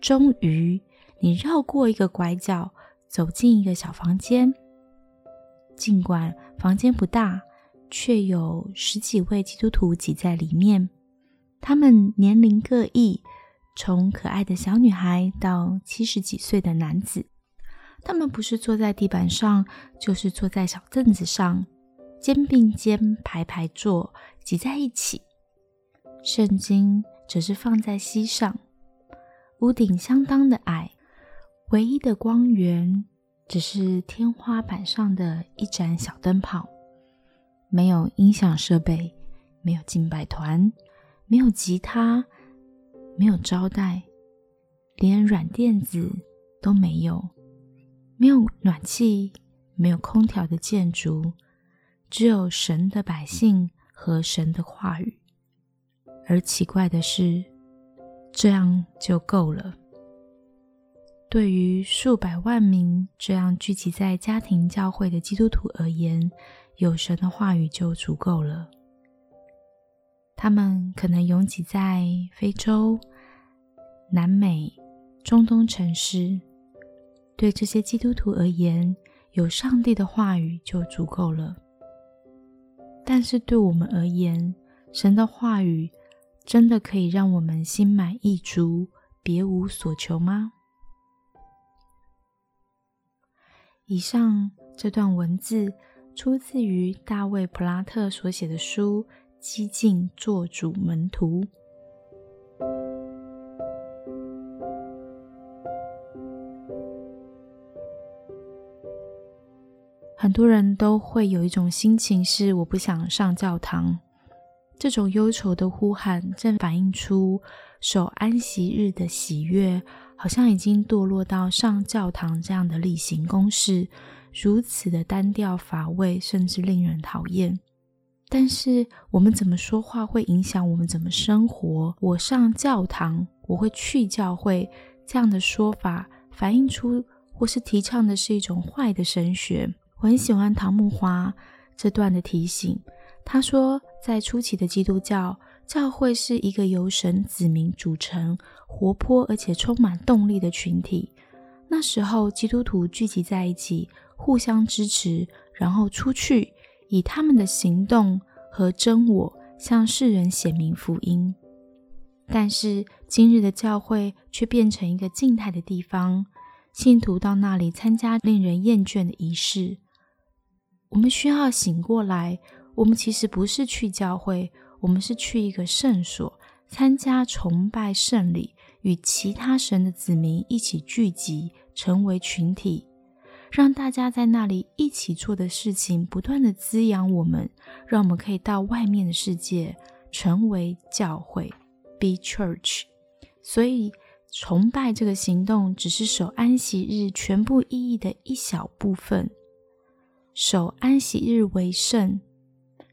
终于，你绕过一个拐角，走进一个小房间。尽管房间不大，却有十几位基督徒挤在里面。他们年龄各异，从可爱的小女孩到七十几岁的男子。他们不是坐在地板上，就是坐在小凳子上。肩并肩排排坐，挤在一起。圣经则是放在膝上，屋顶相当的矮，唯一的光源只是天花板上的一盏小灯泡。没有音响设备，没有敬拜团，没有吉他，没有招待，连软垫子都没有，没有暖气，没有空调的建筑。只有神的百姓和神的话语，而奇怪的是，这样就够了。对于数百万名这样聚集在家庭教会的基督徒而言，有神的话语就足够了。他们可能拥挤在非洲、南美、中东城市，对这些基督徒而言，有上帝的话语就足够了。但是对我们而言，神的话语真的可以让我们心满意足、别无所求吗？以上这段文字出自于大卫·普拉特所写的书《激进做主门徒》。很多人都会有一种心情是我不想上教堂。这种忧愁的呼喊，正反映出守安息日的喜悦，好像已经堕落到上教堂这样的例行公事，如此的单调乏味，甚至令人讨厌。但是，我们怎么说话会影响我们怎么生活？我上教堂，我会去教会，这样的说法，反映出或是提倡的是一种坏的神学。我很喜欢唐木华这段的提醒，他说。在初期的基督教教会是一个由神子民组成、活泼而且充满动力的群体。那时候，基督徒聚集在一起，互相支持，然后出去以他们的行动和真我向世人显明福音。但是，今日的教会却变成一个静态的地方，信徒到那里参加令人厌倦的仪式。我们需要醒过来。我们其实不是去教会，我们是去一个圣所，参加崇拜圣礼，与其他神的子民一起聚集，成为群体，让大家在那里一起做的事情，不断的滋养我们，让我们可以到外面的世界，成为教会，be church。所以，崇拜这个行动只是守安息日全部意义的一小部分，守安息日为圣。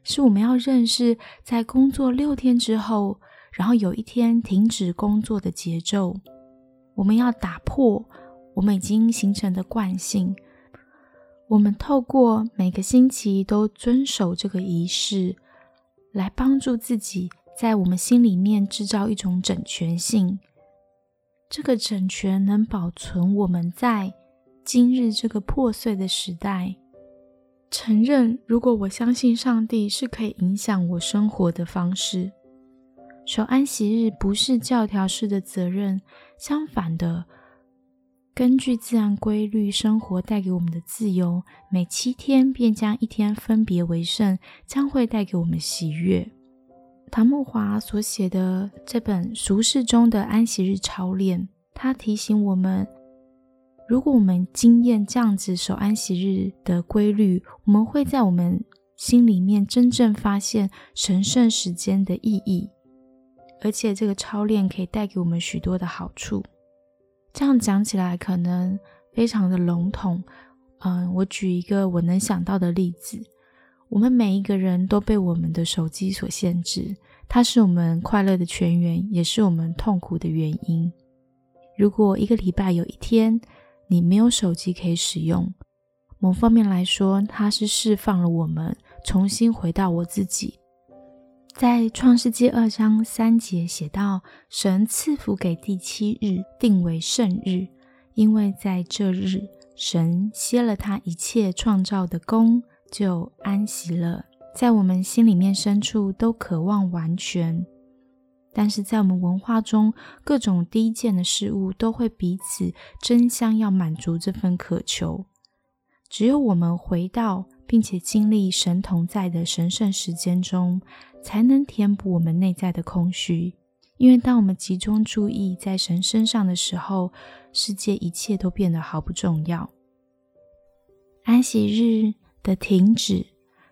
是我们要认识，在工作六天之后，然后有一天停止工作的节奏。我们要打破我们已经形成的惯性。我们透过每个星期都遵守这个仪式，来帮助自己在我们心里面制造一种整全性。这个整全能保存我们在今日这个破碎的时代。承认，如果我相信上帝是可以影响我生活的方式。守安息日不是教条式的责任，相反的，根据自然规律生活带给我们的自由，每七天便将一天分别为圣，将会带给我们喜悦。唐木华所写的这本《俗世中的安息日操练》，他提醒我们。如果我们经验这样子守安息日的规律，我们会在我们心里面真正发现神圣时间的意义，而且这个操练可以带给我们许多的好处。这样讲起来可能非常的笼统，嗯，我举一个我能想到的例子：我们每一个人都被我们的手机所限制，它是我们快乐的泉源，也是我们痛苦的原因。如果一个礼拜有一天，你没有手机可以使用，某方面来说，它是释放了我们，重新回到我自己。在创世纪二章三节写到：“神赐福给第七日，定为圣日，因为在这日，神歇了他一切创造的功，就安息了。”在我们心里面深处，都渴望完全。但是在我们文化中，各种低贱的事物都会彼此争相要满足这份渴求。只有我们回到并且经历神同在的神圣时间中，才能填补我们内在的空虚。因为当我们集中注意在神身上的时候，世界一切都变得毫不重要。安息日的停止，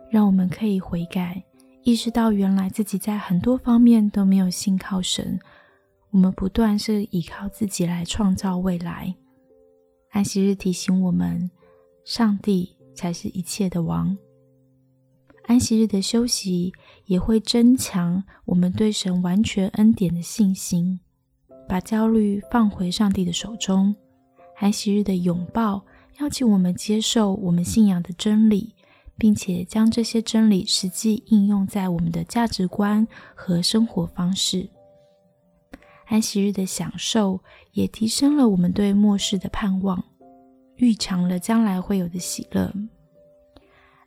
让我们可以悔改。意识到原来自己在很多方面都没有信靠神，我们不断是依靠自己来创造未来。安息日提醒我们，上帝才是一切的王。安息日的休息也会增强我们对神完全恩典的信心，把焦虑放回上帝的手中。安息日的拥抱邀请我们接受我们信仰的真理。并且将这些真理实际应用在我们的价值观和生活方式。安息日的享受也提升了我们对末世的盼望，预尝了将来会有的喜乐。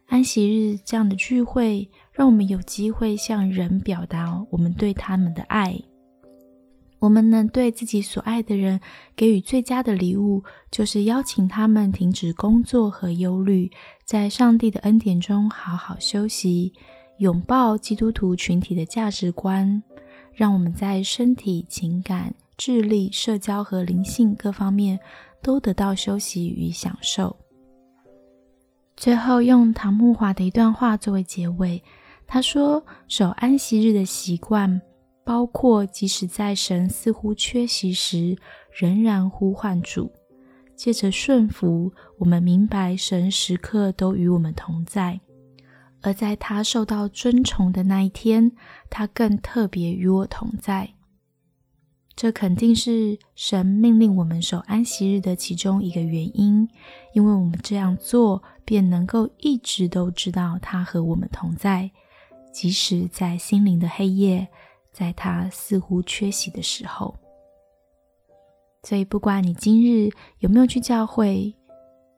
安息日这样的聚会，让我们有机会向人表达我们对他们的爱。我们能对自己所爱的人给予最佳的礼物，就是邀请他们停止工作和忧虑，在上帝的恩典中好好休息，拥抱基督徒群体的价值观，让我们在身体、情感、智力、社交和灵性各方面都得到休息与享受。最后用唐木华的一段话作为结尾，他说：“守安息日的习惯，包括即使在神似乎缺席时，仍然呼唤主。借着顺服，我们明白神时刻都与我们同在；而在他受到尊崇的那一天，他更特别与我同在。这肯定是神命令我们守安息日的其中一个原因，因为我们这样做。”便能够一直都知道他和我们同在，即使在心灵的黑夜，在他似乎缺席的时候。所以，不管你今日有没有去教会，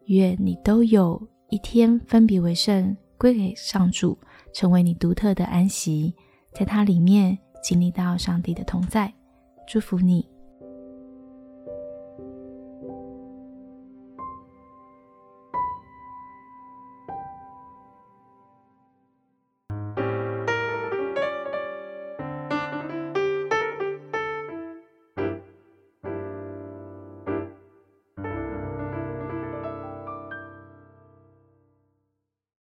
愿你都有一天分别为圣，归给上主，成为你独特的安息，在它里面经历到上帝的同在。祝福你。